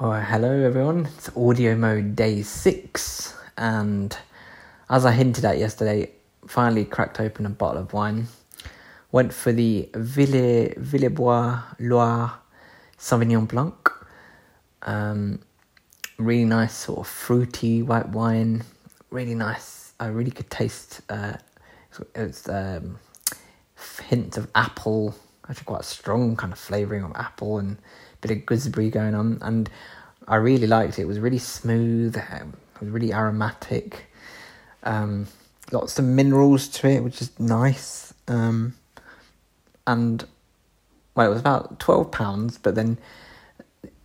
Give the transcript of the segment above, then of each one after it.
Well, hello everyone. It's AudioMo day six, and as I hinted at yesterday, finally cracked open a bottle of wine. Went for the Ville Villebois Loire Sauvignon Blanc. Um, really nice, sort of fruity white wine. Really nice. I really could taste. Uh, it's um, hints of apple. Actually, quite a strong kind of flavoring of apple and bit of gooseberry going on, and I really liked it. It was really smooth. It was really aromatic. Um, lots of minerals to it, which is nice. Um, and well, it was about twelve pounds, but then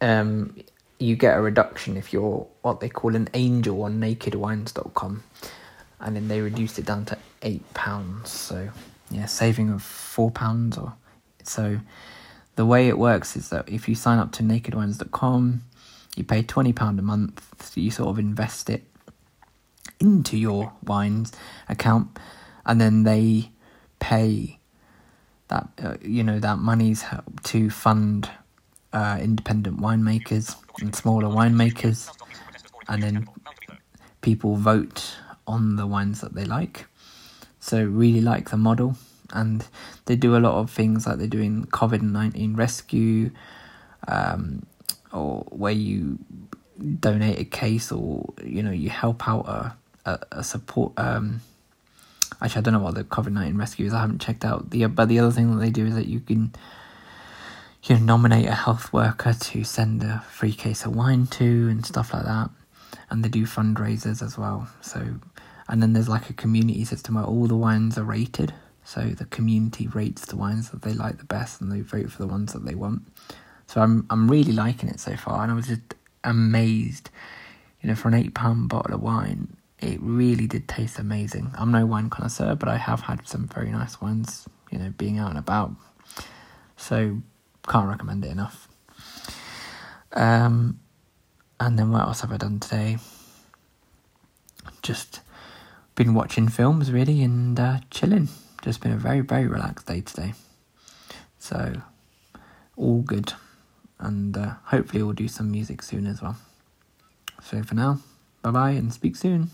um, you get a reduction if you're what they call an angel on nakedwines.com and then they reduced it down to eight pounds so yeah saving of four pounds or so the way it works is that if you sign up to nakedwines.com you pay £20 a month so you sort of invest it into your wines account and then they pay that uh, you know that money's to fund uh, independent winemakers and smaller winemakers and then people vote on the wines that they like. So really like the model and they do a lot of things like they're doing COVID nineteen rescue, um, or where you donate a case or you know you help out a a, a support. Um, actually, I don't know what the COVID nineteen rescue is. I haven't checked out the. But the other thing that they do is that you can you know, nominate a health worker to send a free case of wine to and stuff like that. And they do fundraisers as well. So, and then there's like a community system where all the wines are rated. So the community rates the wines that they like the best, and they vote for the ones that they want. So I'm I'm really liking it so far, and I was just amazed. You know, for an eight pound bottle of wine, it really did taste amazing. I'm no wine connoisseur, but I have had some very nice wines. You know, being out and about, so can't recommend it enough. Um, and then what else have I done today? Just been watching films really and uh, chilling. Just been a very, very relaxed day today. So, all good. And uh, hopefully, we'll do some music soon as well. So, for now, bye bye and speak soon.